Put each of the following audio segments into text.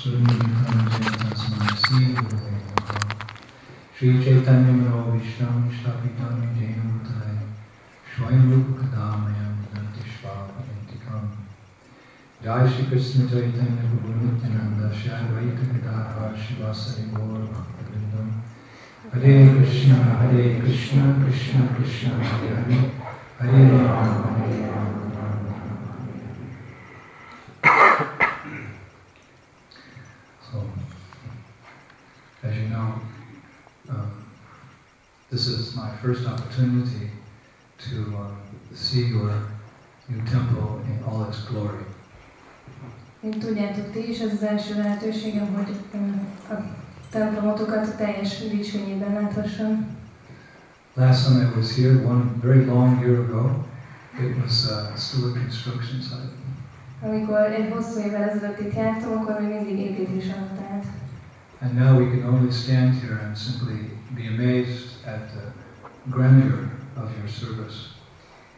श्री चैतन्य प्रभु विष्णु स्थापितं जैन भूताय स्वयं रूप कदा मया मुदर्तिष्वापन्तिकाम् जय श्री कृष्ण चैतन्य प्रभु नित्यानंद शर्वैत गदाधर शिवासरि गौर भक्तवृंदम हरे कृष्णा हरे कृष्णा कृष्णा कृष्णा हरे हरे हरे राम हरे Ram this is my first opportunity to uh, see your new temple in all its glory. Mint tudjátok ti is, ez az első lehetőségem, hogy ö, a templomotokat teljes dicsőnyében láthassam. Last time I was here, one very long year ago, it was uh, still a construction site. Amikor egy hosszú évvel ezelőtt itt jártam, akkor még mindig építés alatt állt. And now we can only stand here and simply be amazed at the grandeur of your service.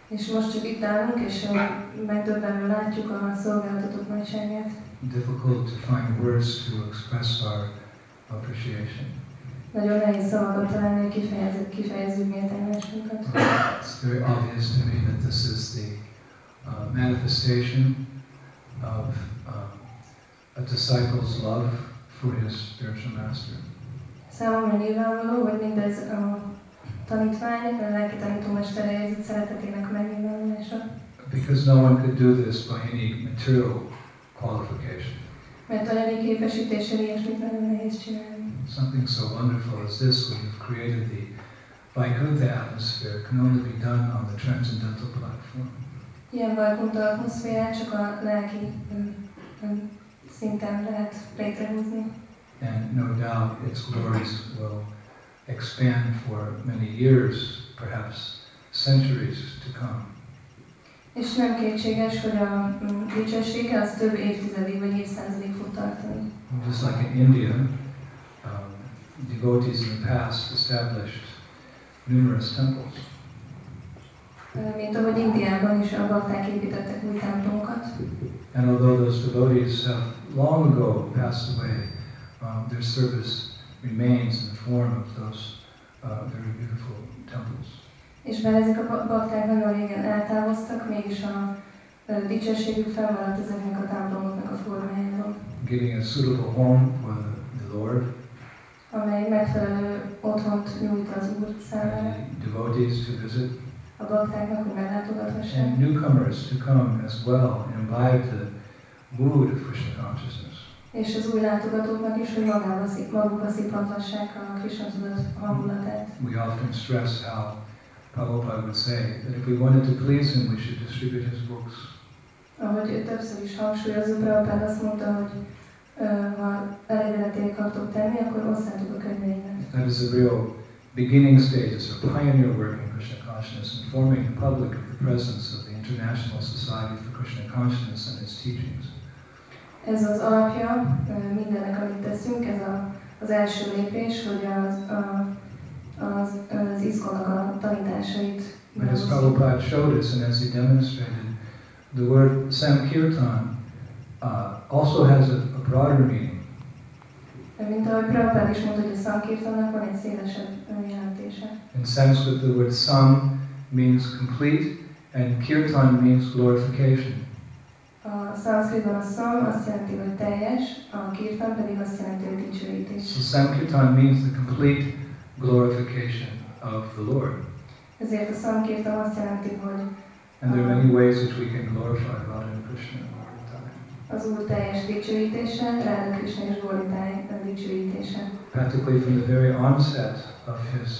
És most csak itt állunk, és megdöbbenve látjuk a szolgáltatók nagyságát. Difficult to find words to express our appreciation. Nagyon nehéz szavakat találni, kifejezzük, kifejezzük méltányásunkat. It's very obvious to me that this is the uh, manifestation of um, a disciple's love for his spiritual master. Számomra nyilvánvaló, hogy mindez a tanítvány, a lelki tanítómestere érzett szeretetének megnyilvánulása. Because no one could do this by any material qualification. Mert anyagi képesítéssel ilyesmit nagyon nehéz csinálni. Something so wonderful as this, we have created the Vaikuntha atmosphere, can only be done on the transcendental platform. Ilyen Vajkunta atmoszférát csak a lelki ö, ö, lehet létrehozni. And no doubt its glories will expand for many years, perhaps centuries to come. És nem kétséges, hogy a mm, dicsősége az több évtizedig vagy évszázadig fog tartani. Just like in India, um, devotees in the past established numerous temples. Mint ahogy Indiában is a bakták építettek új templomokat. And although those devotees have long ago passed away, um, their service remains in the form of those uh, very beautiful temples. És bár ezek a ba- bakták nagyon régen eltávoztak, mégis a dicsőségük fennmaradt ezeknek a templomoknak a formájában, Giving a suitable home for the, the Lord amely megfelelő otthont nyújt az Úr számára, devotees to visit, a baktáknak, hogy meglátogathassák. and newcomers to come as well and imbibe the mood of Krishna consciousness. És az új látogatóknak is, hogy magába, szip- magukba szipanthassák a Krishna tudat hangulatát. We often stress how Prabhupada would say that if we wanted to please him, we should distribute his books. Ahogy ő többször is hangsúlyozó, Prabhupád azt mondta, hogy ha elégedetté akartok tenni, akkor osszátok a könyveimet. That is a real beginning stage. It's a pioneer work in Krishna consciousness, informing the public of the presence of the International Society for Krishna Consciousness and its teachings. Ez az alapja mindennek, amit teszünk, ez a, az első lépés, hogy az, a, az, az iszkonak a tanításait But as. Prabhupada showed us and as he demonstrated, the word Sankirtan uh, also has a, a broader meaning. Mint ahogy Prabhupád is mondta, hogy a van egy szélesebb jelentése. In Sanskrit, the word sam means complete, and kirtan means glorification. A szanszkritban a szam azt jelenti, hogy teljes, a kirtan pedig azt jelenti, hogy dicsőítés. So Sankirtan means the complete glorification of the Lord. Ezért a szankirtan azt jelenti, hogy And there are many ways which we can glorify Radha and Krishna the time. az Úr teljes dicsőítése, Ráda Krishna és dicsőítése. Practically from the very onset of his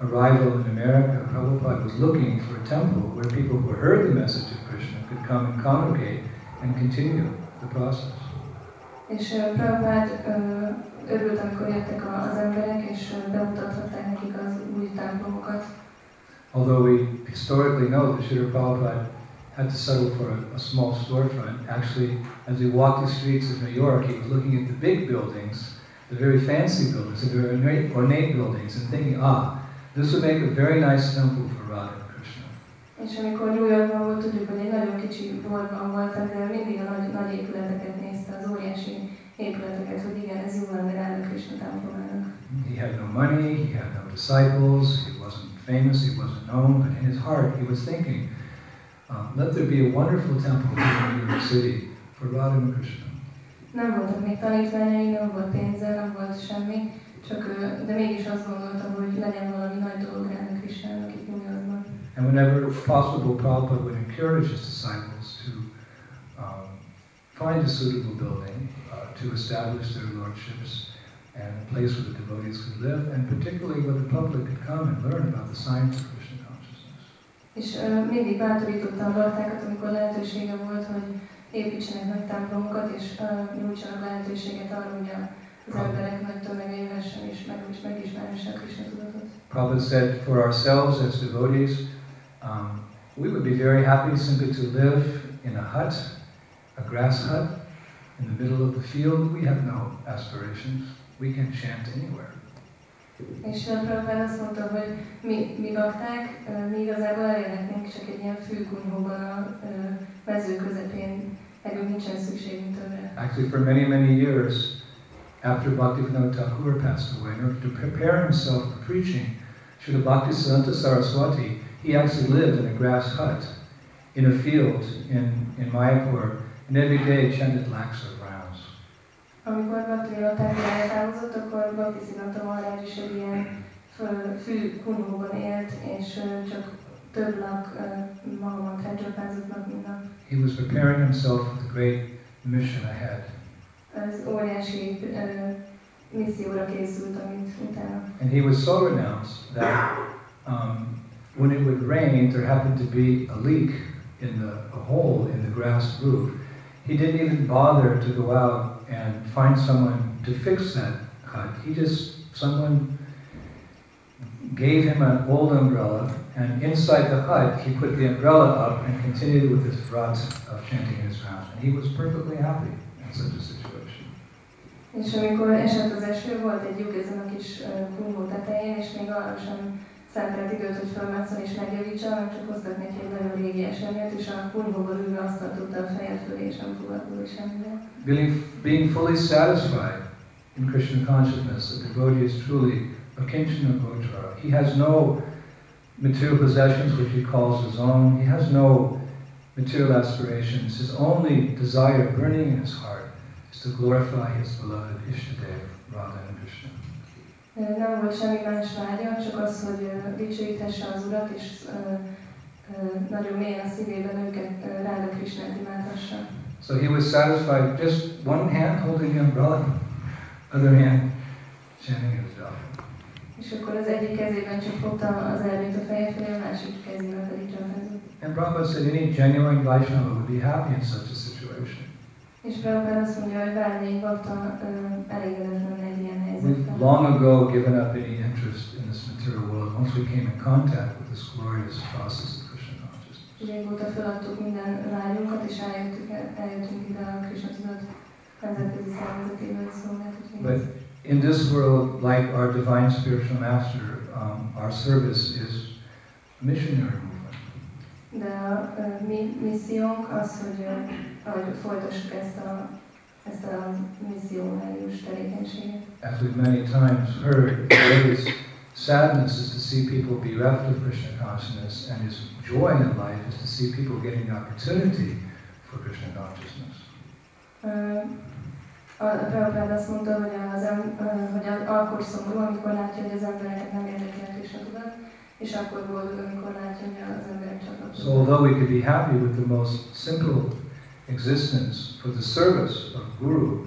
arrival in America, Prabhupada was looking for a temple where people who heard the message of could come and congregate and continue the process. És uh, Prabhupád uh, örült, amikor jöttek az emberek, és uh, bemutathatták nekik az új templomokat. Although we historically know that Srila Prabhupada had to settle for a, a small storefront, actually, as he walked the streets of New York, he was looking at the big buildings, the very fancy buildings, the very ornate, ornate buildings, and thinking, ah, this would make a very nice temple for Radha. És amikor New Yorkban volt, tudjuk, hogy egy nagyon kicsi boltban voltak, de mindig a nagy, nagy épületeket nézte, az óriási épületeket, hogy igen, ez jó lenne Ráda Krishna templomának. He had no money, he had no disciples, he wasn't famous, he wasn't known, but in his heart he was thinking, um, let there be a wonderful temple in New York City for Radha and Krishna. Nem voltak még tanítványai, nem volt pénze, nem volt semmi, csak de mégis azt gondolta, hogy legyen valami nagy dolog Ráda Krishnának itt New Yorkban. And whenever possible, Prabhupada would encourage his disciples to um, find a suitable building uh, to establish their lordships and a place where the devotees could live, and particularly where the public could come and learn about the science of Krishna consciousness. És uh, mindig bátorította a baktákat, amikor lehetősége volt, hogy építsenek nagy templomokat, és uh, nyújtsanak lehetőséget arra, hogy a- az emberek nagy tömege jöhessen és meg, és megismerhesse a Krishna tudatot. Prabhupada said, for ourselves as devotees, um, we would be very happy simply to live in a hut, a grass hut, in the middle of the field. We have no aspirations. We can chant anywhere. És uh, Prabhupád azt mondta, hogy mi, mi bakták, uh, mi igazából elérhetnénk csak egy ilyen fűkunyhóban a uh, mező közepén, nekünk nincsen szükségünk többre. Actually, for many, many years after Bhaktivinoda Thakur passed away, in order to prepare himself for preaching, Srila Bhaktisiddhanta Saraswati, he actually lived in a grass hut in a field in, in Mayapur, and every day chanted lakhs of rounds. Amikor Bhaktivinoda Thakur eltávozott, akkor Bhaktisiddhanta Maharaj is egy ilyen fő- fű kunyhóban élt, és csak több lak Mahamantra csapázott nap, mint nap. He was preparing himself for the great mission ahead. Az óriási misszióra készült, amit utána. And he was so renounced that um, when it would rain, there happened to be a leak in the a hole in the grass roof. He didn't even bother to go out and find someone to fix that hut. He just someone gave him an old umbrella, and inside the hut he put the umbrella up and continued with his vrat of chanting his rounds. And he was perfectly happy in such a situation. És amikor esett az eső, volt egy lyuk ezen a kis uh, kunyhó tetején, és még arra sem szentelt időt, hogy és megjavítsa, hanem csak hoztak neki egy nagyon régi esernyőt, és a azt tartotta a fölé, és nem being, being fully satisfied in Krishna consciousness, a devotee is truly a kinchana gotara. He has no material possessions which he calls his own. He has no material aspirations. His only desire burning in his heart is to glorify his beloved Ishtadev, Radha and Krishna. Nem volt semmi más vágya, csak az, hogy ö, dicsőíthesse az Urat, és nagyon mélyen szívében őket Ráda Krishnát imádhassa. So he was satisfied, just one hand holding the umbrella, other hand chanting his japa. És akkor az egyik kezében csak fogta az elvét a feje felé, a másik kezében pedig csapázott. And Prabhupada said any genuine Vaishnava would be happy in such a situation. És Prabhupád azt mondja, hogy bármelyik bakta ö, egy ilyen We've helyzetben. long ago given up any interest in this material world once we came in contact with this glorious process of Krishna consciousness. Régóta feladtuk minden vágyunkat, és eljöttünk, eljöttünk ide a Krishna tudat nemzetközi szervezetébe, hogy But in this world, like our divine spiritual master, um, our service is missionary. De a mi missziónk az, hogy, hogy folytassuk ezt a, ezt a missziónárius tevékenységet. As we've many times heard, his sadness is to see people bereft of Krishna consciousness, and his joy in life is to see people getting the opportunity for Krishna consciousness. Ö, A a Prabhupád azt mondta, hogy, az, em- hogy akkor szomorú, amikor látja, hogy az embereket nem Krishna tudat, és akkor boldog, amikor látja, hogy az emberek So although we could be happy with the most simple existence for the service of Guru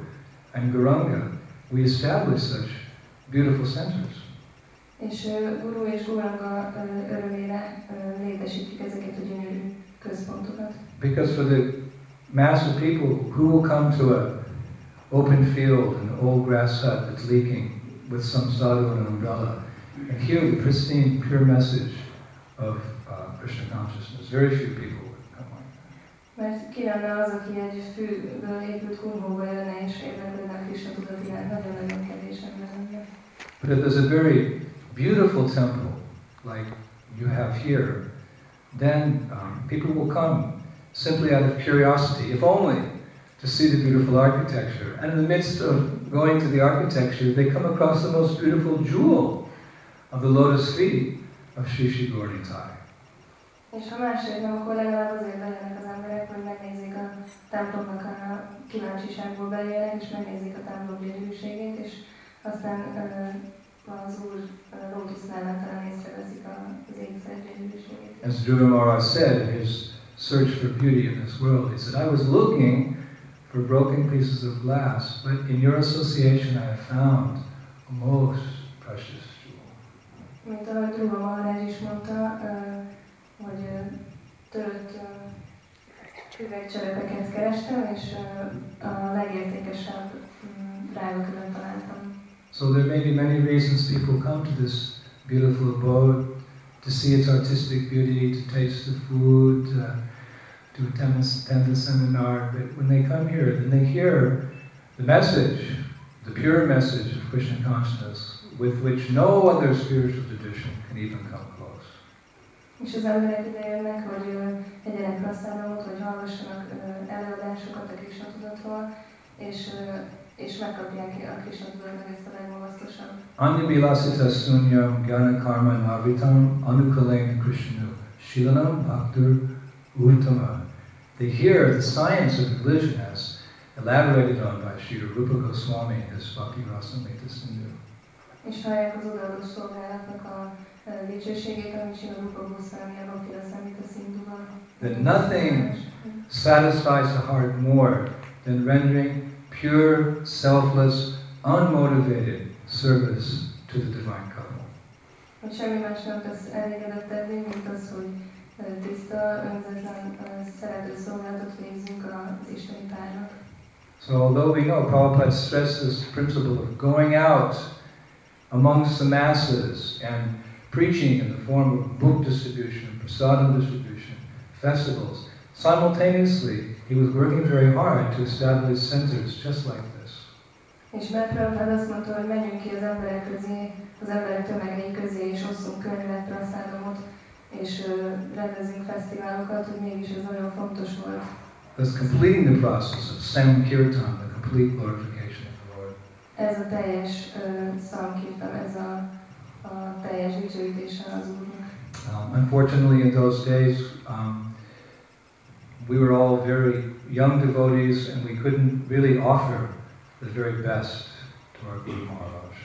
and Gauranga, we establish such beautiful centers. És Guru és Gauranga örömére létesítjük ezeket a gyönyörű központokat. Because for the mass of people who will come to a open field, an old grass hut that's leaking with some sadhu and an umbrella, and hear the pristine, pure message of uh, Krishna consciousness, very few people would come like that. Mert ki lenne az, aki egy fűből épült kunyhóba jönne és érdeklődne Krishna tudat iránt, nagyon-nagyon kevés ember lenne. But if there's a very beautiful temple, like you have here, then um, people will come simply out of curiosity, if only to see the beautiful architecture. And in the midst of going to the architecture, they come across the most beautiful jewel of the lotus feet of Sri Sri Gaurnitai. És ha másért nem, akkor legalább azért legyenek az emberek, hogy megnézzék a templomnak a kíváncsiságból bejöjjenek, és megnézzék a templom gyönyörűségét, és aztán az Úr lótusznállátán észreveszik az égszer gyönyörűségét. As Dhruva Maharaj said in his search for beauty in this world, he said, I was looking for broken pieces of glass, but in your association I have found a most precious. Mint ahogy Maharaj is mondta, hogy kerestem, és a legértékesebb drágakövön találtam. So there may be many reasons people come to this beautiful abode, to see its artistic beauty, to taste the food, uh, to attend, attend the seminar. But when they come here, then they hear the message, the pure message of Krishna consciousness, with which no other spiritual tradition can even come close. És az emberek ide jönnek, hogy rasszámot, hogy hallgassanak előadásokat a Krishna tudatról, és és megkapják a Krishna tudatnak ezt a legmagasztosabb. Anyabilasita sunyam gyana karma navitam anukalena Krishna shilanam bhaktur uttama. They hear the science of religion as elaborated on by Sri Rupa Goswami in his Bhakti Rasamrita Sindhu. És hallják az odaadó szolgálatnak a dicsőségét, amit Goswami a Sindhuban. That nothing satisfies the heart more than rendering pure, selfless, unmotivated service to the divine couple. Hogy semmi más nem tesz elégedettebbé, mint az, hogy tiszta, önzetlen, szerető szolgálatot végzünk az Isteni párnak. So although we know Prabhupada stresses the principle of going out amongst the masses and preaching in the form of book distribution, prasadam distribution, festivals, simultaneously he was working very hard to establish centers just like this. És Prabhupád azt mondta, hogy menjünk ki az emberek közé, az emberek tömegei közé, és osszunk könyvet, praszádomot, és rendezünk fesztiválokat, hogy mégis ez nagyon fontos volt. Thus completing the process of Sankirtan, the complete glorification of the Lord. Ez a teljes uh, ez a, a teljes dicsőítése az Úrnak. Um, unfortunately, in those days, um, we were all very young devotees and we couldn't really offer the very best to our Guru Maharaj.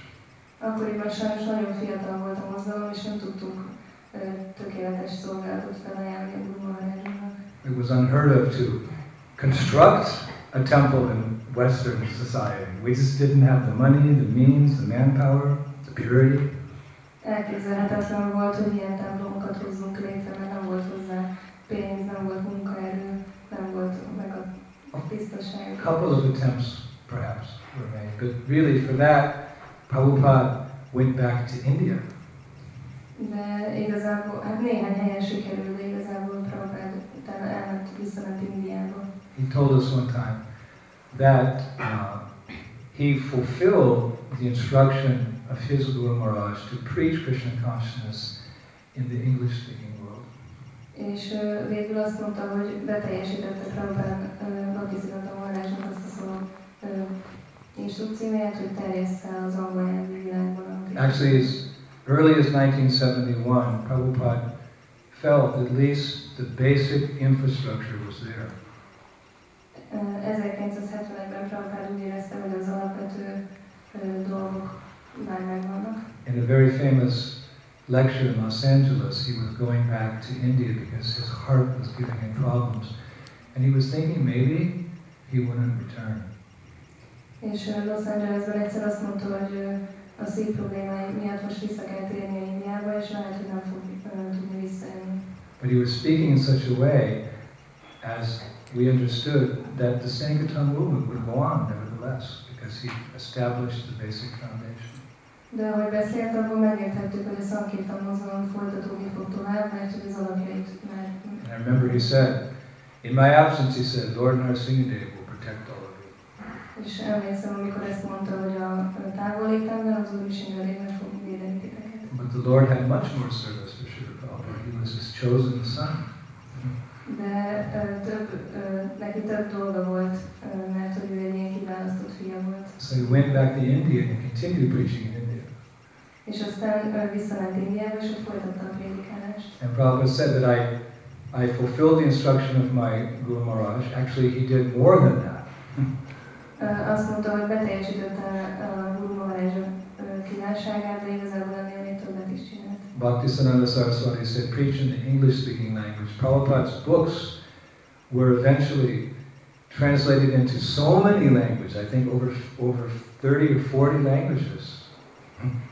Akkoriban sajnos nagyon fiatal volt a mozgalom, és nem tudtunk tökéletes szolgálatot felajánlani a Guru Maharajnak. It was unheard of to construct a temple in Western society. We just didn't have the money, the means, the manpower, the purity. Elképzelhetetlen volt, hogy ilyen templomokat hozzunk létre, mert nem volt hozzá pénz, nem volt munkaerő, nem volt meg a, tisztaság. Couple of attempts perhaps were made, but really for that, Prabhupada went back to India. De igazából, hát néhány helyen sikerült, de igazából Prabhupada utána elment, visszament Indiába. He told us one time that uh, he fulfilled the instruction of his Guru Maharaj to preach Krishna consciousness in the English-speaking és végül azt mondta, hogy beteljesítette Prabhupád Bhaktisiddhanta Maharajnak azt a szó instrukcióját, hogy terjessze az angol nyelvű világban. Actually, as early as 1971, Prabhupada felt at least the basic infrastructure was there. 1971-ben Prabhupád úgy érezte, hogy az alapvető dolgok már megvannak. In a very famous lecture in Los Angeles, he was going back to India because his heart was giving him problems. And he was thinking maybe he wouldn't return. És Los Angelesben egyszer azt mondta, hogy a szív problémái miatt most vissza kell térni Indiába, és lehet, hogy nem fog tudni visszajönni. But he was speaking in such a way as we understood that the Sankirtan movement would go on nevertheless, because he established the basic foundation. De ahogy beszélt, megérthettük, hogy a mozgalom folytatódni fog tovább, mert hogy az alapjait már... I remember he said, in my absence, he said, Lord Narasimhadev will protect all of you. És emlékszem, amikor ezt mondta, hogy a távolétemben az Úr fog védeni titeket. But the Lord had much more service for Srila Prabhupada. He was his chosen son. De uh, több, uh, neki több dolga volt, uh, So he went back to India and continued preaching in India. És aztán ő visszament Indiába, és ott folytatta a prédikálást. And Prabhupada said that I, I fulfilled the instruction of my Guru Maharaj. Actually, he did more than that. Ö, Azt mondta, hogy beteljesítette a Guru Maharaj ö, kívánságát, de igazából ennél. Bhaktisiddhanta Saraswati said, preach in the English-speaking language. Prabhupada's books were eventually translated into so many languages, I think over, over 30 or 40 languages.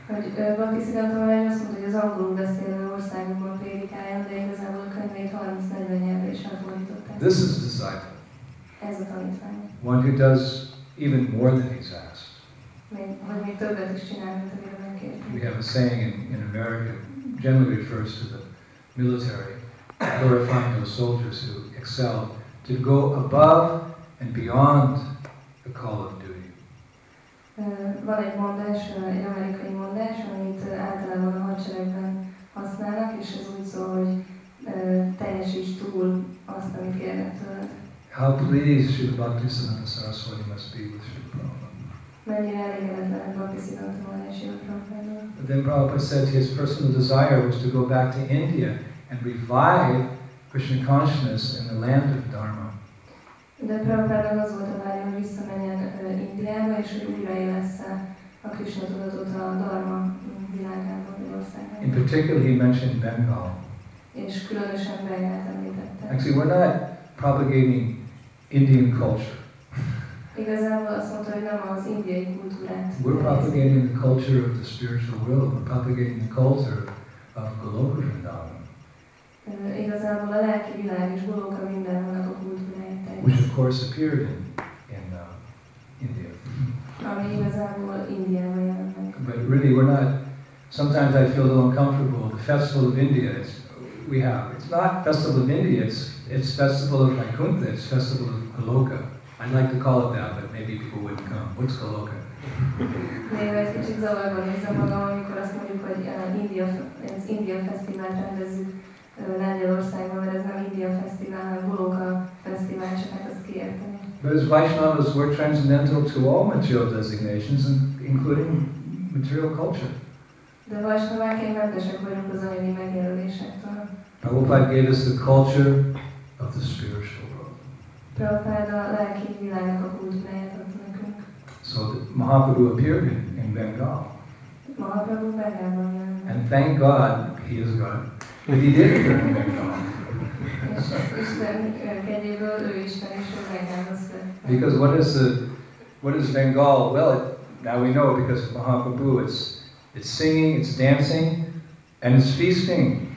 Hogy ö, Maharaj azt mondta, hogy az angolul beszélő országokban prédikáljon, de igazából a könyvét 30-40 nyelvre is elfordították. This is a disciple, Ez a tanítvány. one who does even more than he's asked. Még, hogy még többet is csinál, mint amire We have a saying in, in America, generally refers to the military, glorifying those soldiers who excel, to go above and beyond the call of duty. Van egy mondás, egy amerikai mondás, amit általában a hadseregben használnak, és ez úgy szól, hogy teljesíts túl azt, amit kérnek tőled. How pleased Srila Bhaktisiddhanta Saraswati must be with Srila But then Prabhupada said his personal desire was to go back to India and revive Krishna consciousness in the land of Dharma. De Prabhupádnak az volt a vágya, hogy visszamenjen Indiába, és hogy újraélessze a Krishna tudatot a Dharma világában, In particular, he mentioned Bengal. És különösen Bengált említette. Actually, we're not propagating Indian culture. Igazából azt mondta, hogy nem az indiai kultúrát. We're propagating the culture of the spiritual world. We're propagating the culture of Goloka Vrindavan, Ö, Igazából a lelki világ és Goloka mindenhonnak a kultúráját which of course appeared in, in uh, India. Ami igazából Indiában jelent meg. But really, we're not. Sometimes I feel a little uncomfortable. The festival of India, it's, we have. It's not festival of India. It's it's festival of Vaikuntha. It's festival of Goloka. I'd like to call it that, but maybe people wouldn't come. What's Goloka? Néha egy kicsit zavarban érzem magam, amikor azt mondjuk, hogy uh, India, az India Fesztivált rendezzük uh, Lengyelországban, mert ez nem India Fesztivál, hanem Goloka Fesztivál, csak hát azt kiérteni. But as Vaishnavas, we're transcendental to all material designations, including material culture. De Vajsnaváként mentesek vagyunk az anyagi megjelölésektől. Prabhupada gave us the culture of the. Prabhupád a lelki világnak a kultúráját adta nekünk. So Mahaprabhu appeared in, in Bengal. Mahaprabhu Bengálban jelent. And thank God he is God. But he did appear in Bengal. És Isten ö, kegyéből ő Isten és ő Because what is the what is Bengal? Well, it, now we know because of Mahaprabhu. It's it's singing, it's dancing, and it's feasting.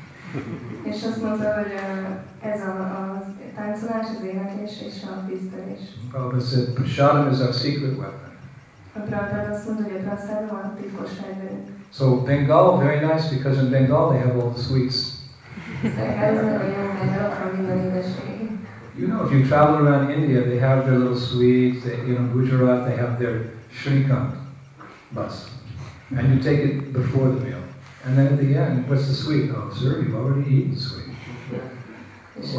És azt mondta, hogy ez a, a táncolás, az éneklés és a tisztelés. Prabhupada said, Prasadam is our secret weapon. A Prabhupád azt mondta, hogy a praszádom a titkos fegyverünk. So Bengal, very nice because in Bengal they have all the sweets. Bengál az nagyon jó, mert ott van minden édesség. You know, if you travel around India, they have their little sweets. They, you know, Gujarat, they have their shrikhand bus, and you take it before the meal. And then at the end, what's the sweet? Oh, sir, you've already eaten sweet. És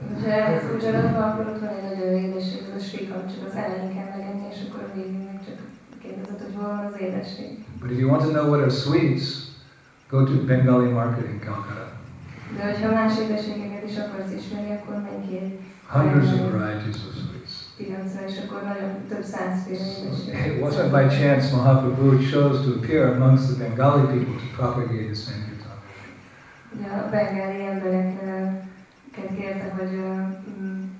ö, ha elmész Gujaratba, akkor ott van egy nagyon jó édesség, az a srikam, csak az elején kell megenni, és akkor a meg csak kérdezed, hogy hol az édesség. But if you want to know what are sweets, go to Bengali market in Calcutta. De hogyha más édességeket is akarsz ismerni, akkor menj ki Hundreds of varieties of sweets. piacra, és akkor nagyon több százféle édesség. It wasn't by chance Mahaprabhu chose to appear amongst the Bengali people to propagate his Sankirtan. Ugye a bengáli embereket kérte, hogy ö, mm,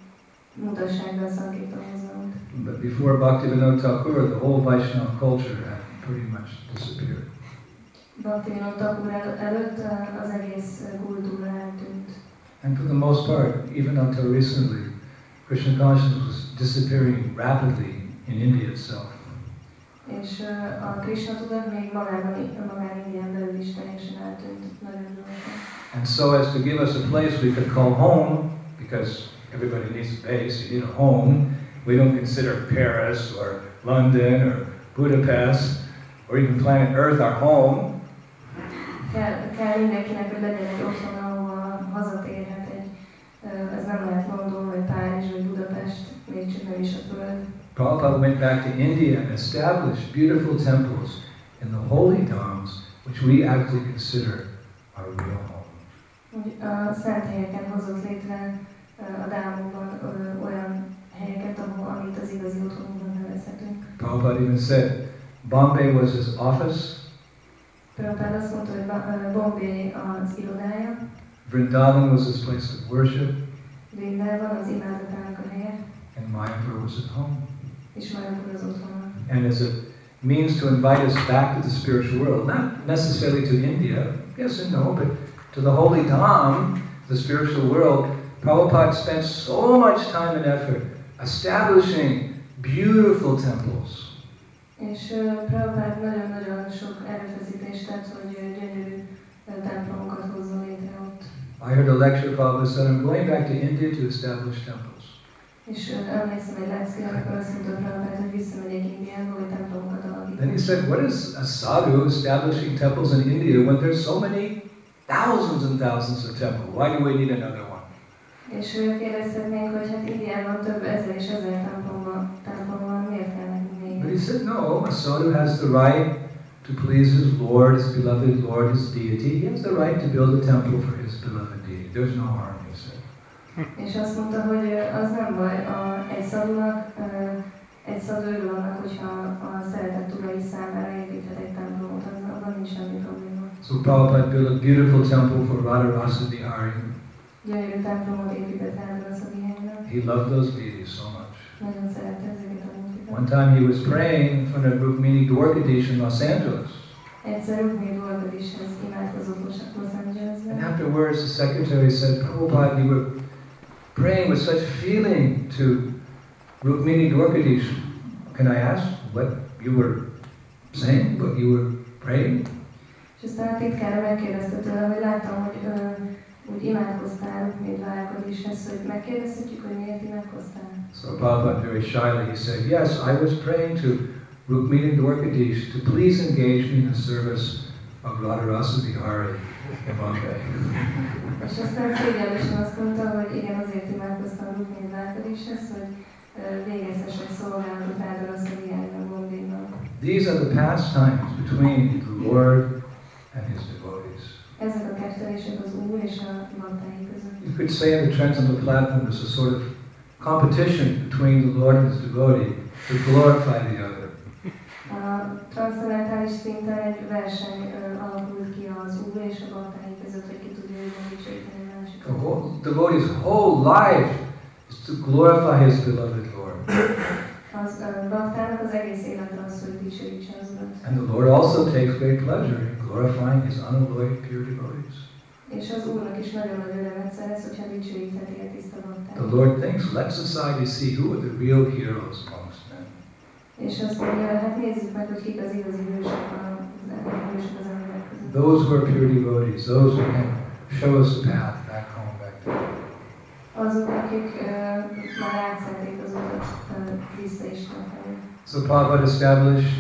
mutassák be a szankítóhozót. But before Bhaktivinoda Thakur, the whole Vaishnava culture had pretty much disappeared. Bhaktivinoda Thakur el- előtt ö, az egész ö, kultúra eltűnt. And for the most part, even until recently, Krishna consciousness was disappearing rapidly in India itself. És a Krishna tudat még magában, magán Indián belül is teljesen eltűnt nagyon. And so as to give us a place we could call home, because everybody needs a base, you need a home, we don't consider Paris or London or Budapest or even planet Earth our home. Kell, kell mindenkinek, hogy legyen egy otthon, ahova hazatérhet egy, ö, ez nem lehet London, vagy Párizs, vagy Budapest, még csak nem is a Föld. Prabhupada went back to India and established beautiful temples in the holy dhams, which we actually consider our real home. Úgy a szent helyeken hozott létre ö, a dámokban ö, olyan helyeket, ahol, amit az igazi otthonunkban nevezhetünk. Prabhupada even said Bombay was his office, Prabhupád azt mondta, hogy Ba- ö, Bombay az irodája, Vrindavan was his place of worship, Vrindavan az imádatának a helye, and Mayapur was his home. És Mayapur az otthona. And as a means to invite us back to the spiritual world, not necessarily to India, yes and no, but to the holy dham, the spiritual world, Prabhupada spent so much time and effort establishing beautiful temples. És Prabhupád nagyon-nagyon sok erőfeszítést tett, hogy gyönyörű templomokat hozzon létre ott. I heard a lecture Prabhupada said, I'm going back to India to establish temples. És emlékszem egy lecke, amikor azt mondta Prabhupád, hogy visszamegyek Indiába, hogy templomokat Then he said, what is a sadhu establishing temples in India when there's so many thousands and thousands of temples? Why do we need another one? És ö, kérdezhetnénk, hogy hát Indiában több ezer és ezer templom van, templom van miért kell nekünk még? But he said, no, a sadhu has the right to please his Lord, his beloved Lord, his deity. He has the right to build a temple for his beloved deity. There's no harm, he said. És azt mondta, hogy az nem baj, a, egy szadúnak, egy szadú örül annak, hogyha a szeretett urai számára építhet egy templomot, az, abban nincs semmi probléma. So Prabhupada built a beautiful temple for Radharasa Bihari. Gyönyörű templomot épített el a He loved those deities so much. nagyon szerette ezeket a. One time he was praying in front of Rukmini Dwarkadish in Los Angeles. Egyszer Rukmini Dwarkad is ez imádkozott Los Los And afterwards, the secretary said, Prabhupada, you were praying with such feeling to Rukmini Dwarkadish. Can I ask what you were saying, what you were praying? és aztán a titkára megkérdezte tőle, hogy láttam, hogy ö, úgy imádkoztál Rukmini Dwarkadishez, hogy megkérdezhetjük, hogy miért imádkoztál. So Prabhupada very shyly, he said, yes, I was praying to Rukmini Dwarkadish to please engage me in the service of Radharasa Bihari in Bombay. És aztán szégyenlősen azt mondta, hogy igen, azért imádkoztam Rukmini Dwarkadishez, hogy végezhessek szolgálatot Ádor a Bombéban. These are the pastimes between the Lord and his devotees. Ezek a kettelések az Úr és a baktáink között. You could say in the Transcendental Platform there's a sort of competition between the Lord and his devotee to glorify the other. A transzcendentális szinten egy verseny alakult ki az Úr és a baktáink között, hogy The whole devotee's whole life is to glorify his beloved Lord. And the Lord also takes great pleasure in glorifying his unalloyed pure devotees. The. Lord thinks, let society see who are the real heroes amongst men. Those who are pure devotees, those who can show us the path back home, back to God. Azok, akik uh, már átszették az utat uh, vissza Isten felé. So Prabhupada established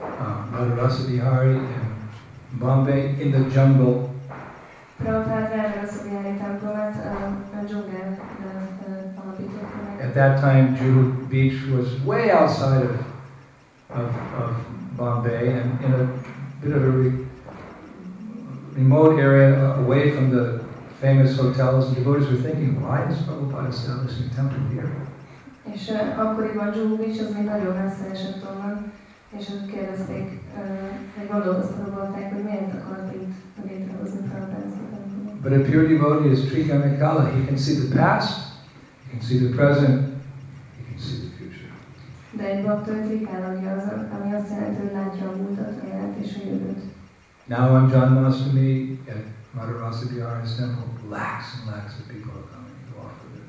um, Radharasa Bihari in Bombay in the jungle. Prabhupád Rára Szabjári templomát uh, a dzsungelben uh, alapította meg. At that time, Juhu Beach was way outside of, of, of Bombay and in a bit of a remote area away from the famous hotels. And devotees were thinking, why is Prabhupada establishing a temple here? És uh, akkoriban Beach az még nagyon onnan, és kérdezték, uh, hogy miért akart itt létrehozni Prabhupád a templomot. But a pure devotee is Trikamikala. He can see the past, he can see the present, he can see the future. De egy bakta trikálagja az, ami azt jelenti, hogy látja a múltat, a jelent és a jövőt. Now on Janmashtami at Radharasa Bihari's temple, lakhs and lakhs of people are coming to offer their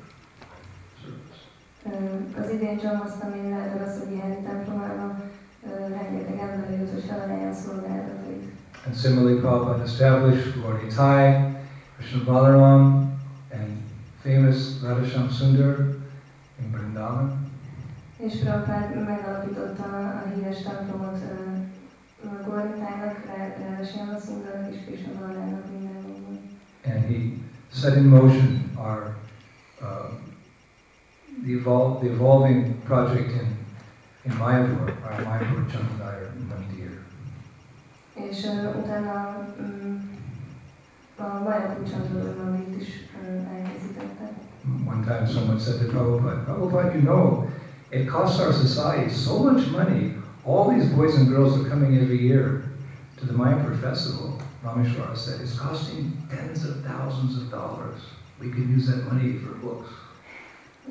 service. Ö, Az idén Jamasztami Raszabihari templomában ö, rengeteg ember jött, hogy felajánlja a szolgálatait. And similarly, Prabhupada established Gauri Thai, Krishna Balaram, and famous Radha Shyamsundar in Vrindavan. És Prabhupád megalapította a híres templomot eh, And he set in motion our uh, the, evol- the evolving project in in Mayapur, our Mayapur Chandrodaya Mandir. És uh, utána um, a is uh, elkészítettek. One time someone said to Prabhupada, Prabhupada, you know, it costs our society so much money. All these boys and girls are coming every year to the Mayapur festival. Rameshwara said, it's costing tens of thousands of dollars. We could use that money for books.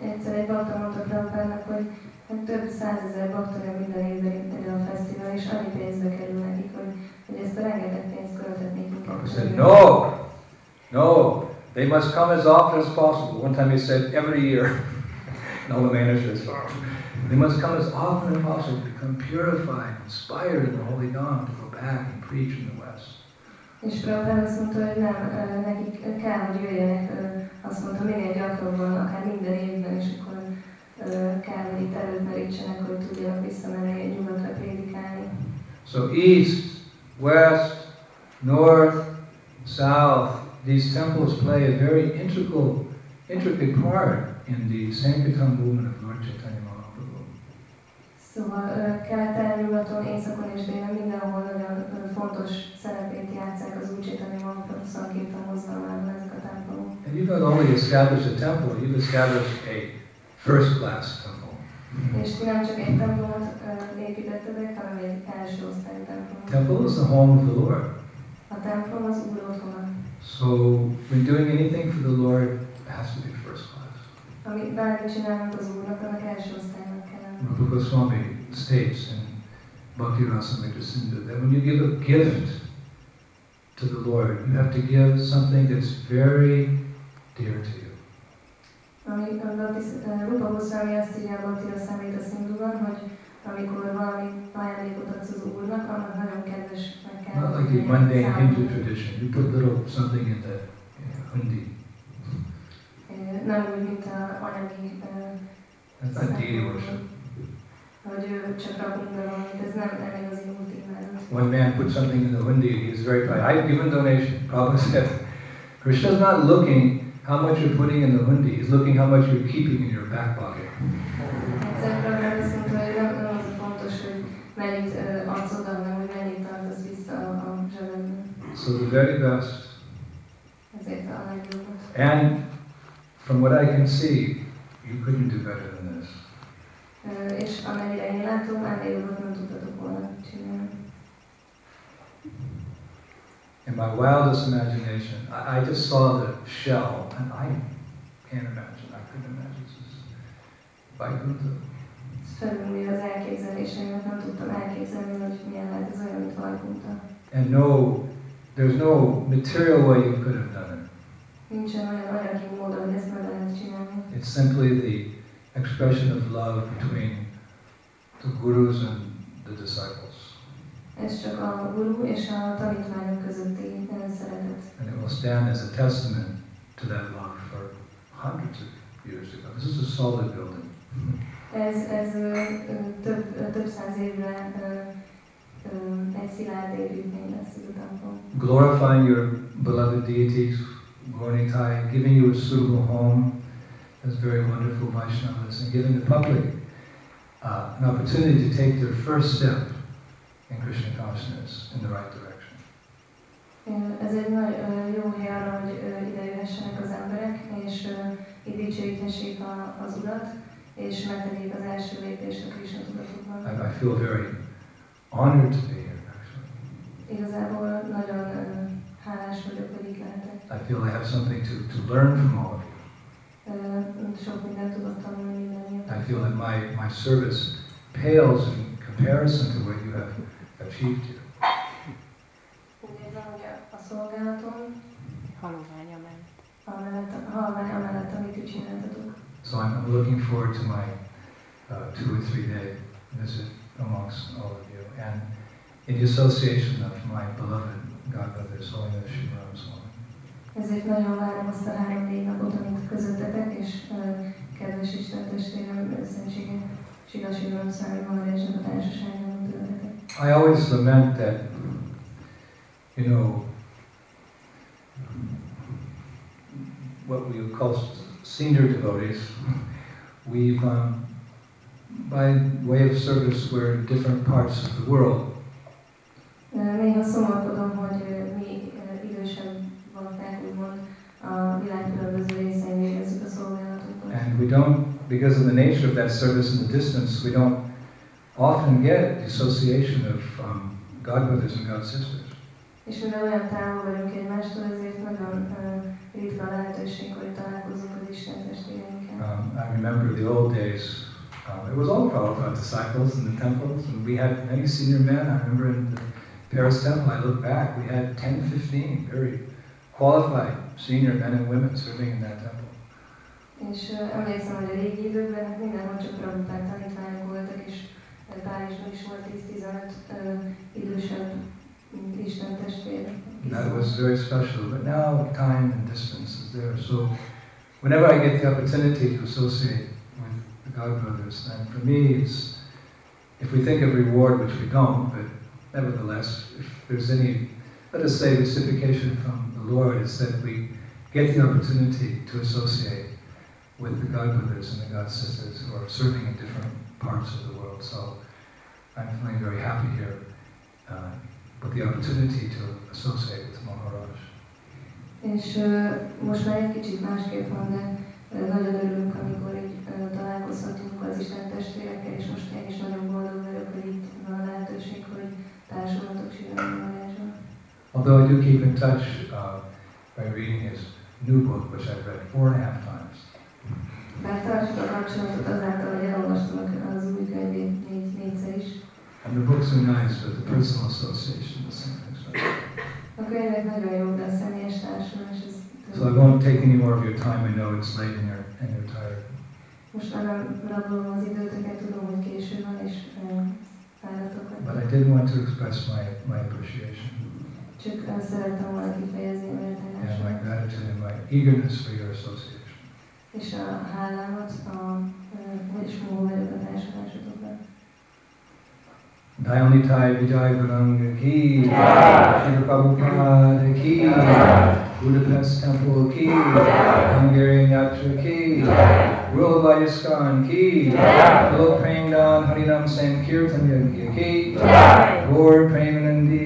Egyszer egy bakta mondta hogy hogy több százezer bakta minden évben itt erre a fesztivál, és annyi pénzbe kerül nekik, hogy, hogy ezt a rengeteg pénzt költhetnék Prabhupada said, no, no, they must come as often as possible. One time he said, every year. and all the managers, they must come as often as possible, to become purified, inspired in the Holy Dham to go back and preach in the West. És Prabhupád azt mondta, hogy nem, nekik kell, hogy jöjjenek, azt mondta, minél gyakrabban, akár minden évben, és akkor kell, hogy itt előtt merítsenek, hogy tudjanak visszamenni nyugatra prédikálni. So east, west, north, south, these temples play a very integral, intricate part in the Sankirtan movement of Lord Chaitanya. Szóval keleten, nyugaton, északon és délen mindenhol nagyon fontos szerepét játszák az Mahaprabhu Sankirtan mozgalmában ezek a templomok. And you've not only established a temple, you've established a first class temple. És ti nem csak egy templomot építettetek, hanem egy első osztályú templomot. Temple is the home of the Lord. A templom az Úr otthona. So when doing anything for the Lord, it has to be first class. Amit bármit csinálunk az Úrnak, annak első lenni. Rupa Goswami states in Bhakti Rasamrita Sindhu that when you give a gift to the Lord, you have to give something that's very dear to you. Ami a Baptis- ö, uh, Rupa Goswami azt írja a Bhaktira számít a szindúban, hogy amikor valami ajándékot adsz az Úrnak, annak nagyon kedves meg kell Not like the mundane. Hindu tradition. You put little something in the hundi. Ö, eh, Nem úgy, mint a anyagi, eh, That's not deity worship. One man put something in the hundi. He was very proud. I've given donation. Prabhupada said, Krishna's not looking how much you're putting in the hundi. He's looking how much you're keeping in your back pocket. Egyszer Prabhupád azt mondta, hogy nem, nem az a fontos, hogy mennyit ö, adsz oda, hanem hogy mennyit tartasz vissza a, a zsebedben. So the very best. Ezért a legjobbat. And from what I can see, you couldn't do better than this. És amennyire én látom, nem tudtatok volna csinálni. In my wildest imagination, I, I just saw the shell, and I can't imagine. I couldn't imagine. Vaikuntha. Felülmúlja az elképzeléseimet, nem tudtam elképzelni, hogy milyen lehet ez olyan, mint Vajkunta. And no, there's no material way you could have done it. Nincsen olyan anyagi mód, hogy ezt meg lehet csinálni. It's simply the expression of love between the gurus and the disciples. Ez csak a guru és a tanítványok közötti eh, szeretet. And it will stand as a testament to that love for hundreds of years ago. This is a solid building. Ez, ez ö, több, több száz évre ö, egy szilárd építmény lesz ez a templom. glorifying your beloved deities, Gaurnitai, giving you a suitable home as very wonderful Vaishnavas, and giving the public uh, an opportunity to take their first step in Krishna consciousness in the right direction. Ez egy nagy ö, jó hely arra, hogy ö, ide jöhessenek az emberek, és ö, itt dicsőíthessék a- az Urat, és megtegyék az első lépést a Krishna I, feel very honored to be here, actually. Igazából nagyon ö, hálás vagyok, hogy itt lehetek. I feel I have something to, to learn from all of you. Ö, Sok mindent tudok tanulni mindannyian. I feel that my, my service pales in comparison to what you have achieved here. Úgy érzem, hogy a- a szolgálatom, halovány amellett, halvány amellett, amit ti csináltatok. So I'm, looking forward to my uh, two or three day visit amongst all of you and in the association of my beloved godbrothers, Holiness Swami. Ezért nagyon várom azt a három-négy napot, amit közöttetek, és kedves Isten testvérem, szentsége Silasírom Számi Maharajsnak a társaságban töltetek. I always lament that, you know, what we would call senior devotees, we've um, by way of service, we're in different parts of the world. Néha szomorkodom, hogy we don't, because of the nature of that service and the distance, we don't often get the association of um, godbrothers and god sisters. És mivel olyan távol vagyunk egymástól, ezért nagyon ö, ritka a lehetőség, hogy találkozunk az Isten testvéreinkkel. Um, I remember the old days. Um, it was all Prabhupada disciples in the temples, and we had many senior men. I remember in the Paris temple, I look back, we had 10, 15 very qualified senior men and women serving in that temple. És emlékszem, hogy a régi mindenhol csak Prabhupád tanítványok voltak, és Párizsban is volt 10-15 ö, idősebb Isten testvér. That was very special. But now time and distance is there. So whenever I get the opportunity to associate with the God brothers, then for me it's if we think of reward, which we don't, but nevertheless, if there's any, let us say, reciprocation from the Lord, is that we get the opportunity to associate with the God brothers and the God sisters who are serving in different parts of the world. So I'm feeling very happy here uh, with the opportunity to associate with Maharaj. És ö, most már egy kicsit másképp van, de ö, nagyon örülünk, amikor így ö, találkozhatunk az Isten testvérekkel, és most én is nagyon boldog vagyok, hogy itt van a lehetőség, hogy társulhatok Siványi Marázsban. Although I do keep in touch uh, by reading his new book, which I've read four and a half times. Bár tartjuk a kapcsolatot azáltal, hogy elolvastam az új könyvét négy, négyszer is. And the books are nice, but the personal association special. A könyvek nagyon jók, de a személyes társulás, ez So I won't take any more of your time. I know it's late and you're, and you're tired. most már nem rabolom az időtöket, tudom, hogy késő van, és fáradtok But. I did want to express my, my appreciation Csak szerettem volna kifejezni a and my gratitude and my eagerness for your association. és a hálámat a Vishnu előadásodásodokban. Dayanitai Vijay Gurang Ki, Srila Prabhupada Ki, Budapest Temple Ki, Hungarian Yatra Ki, Ruhaba Yuskan Ki, Harinam Sankirtan Yagya Ki, Lord Premanandi.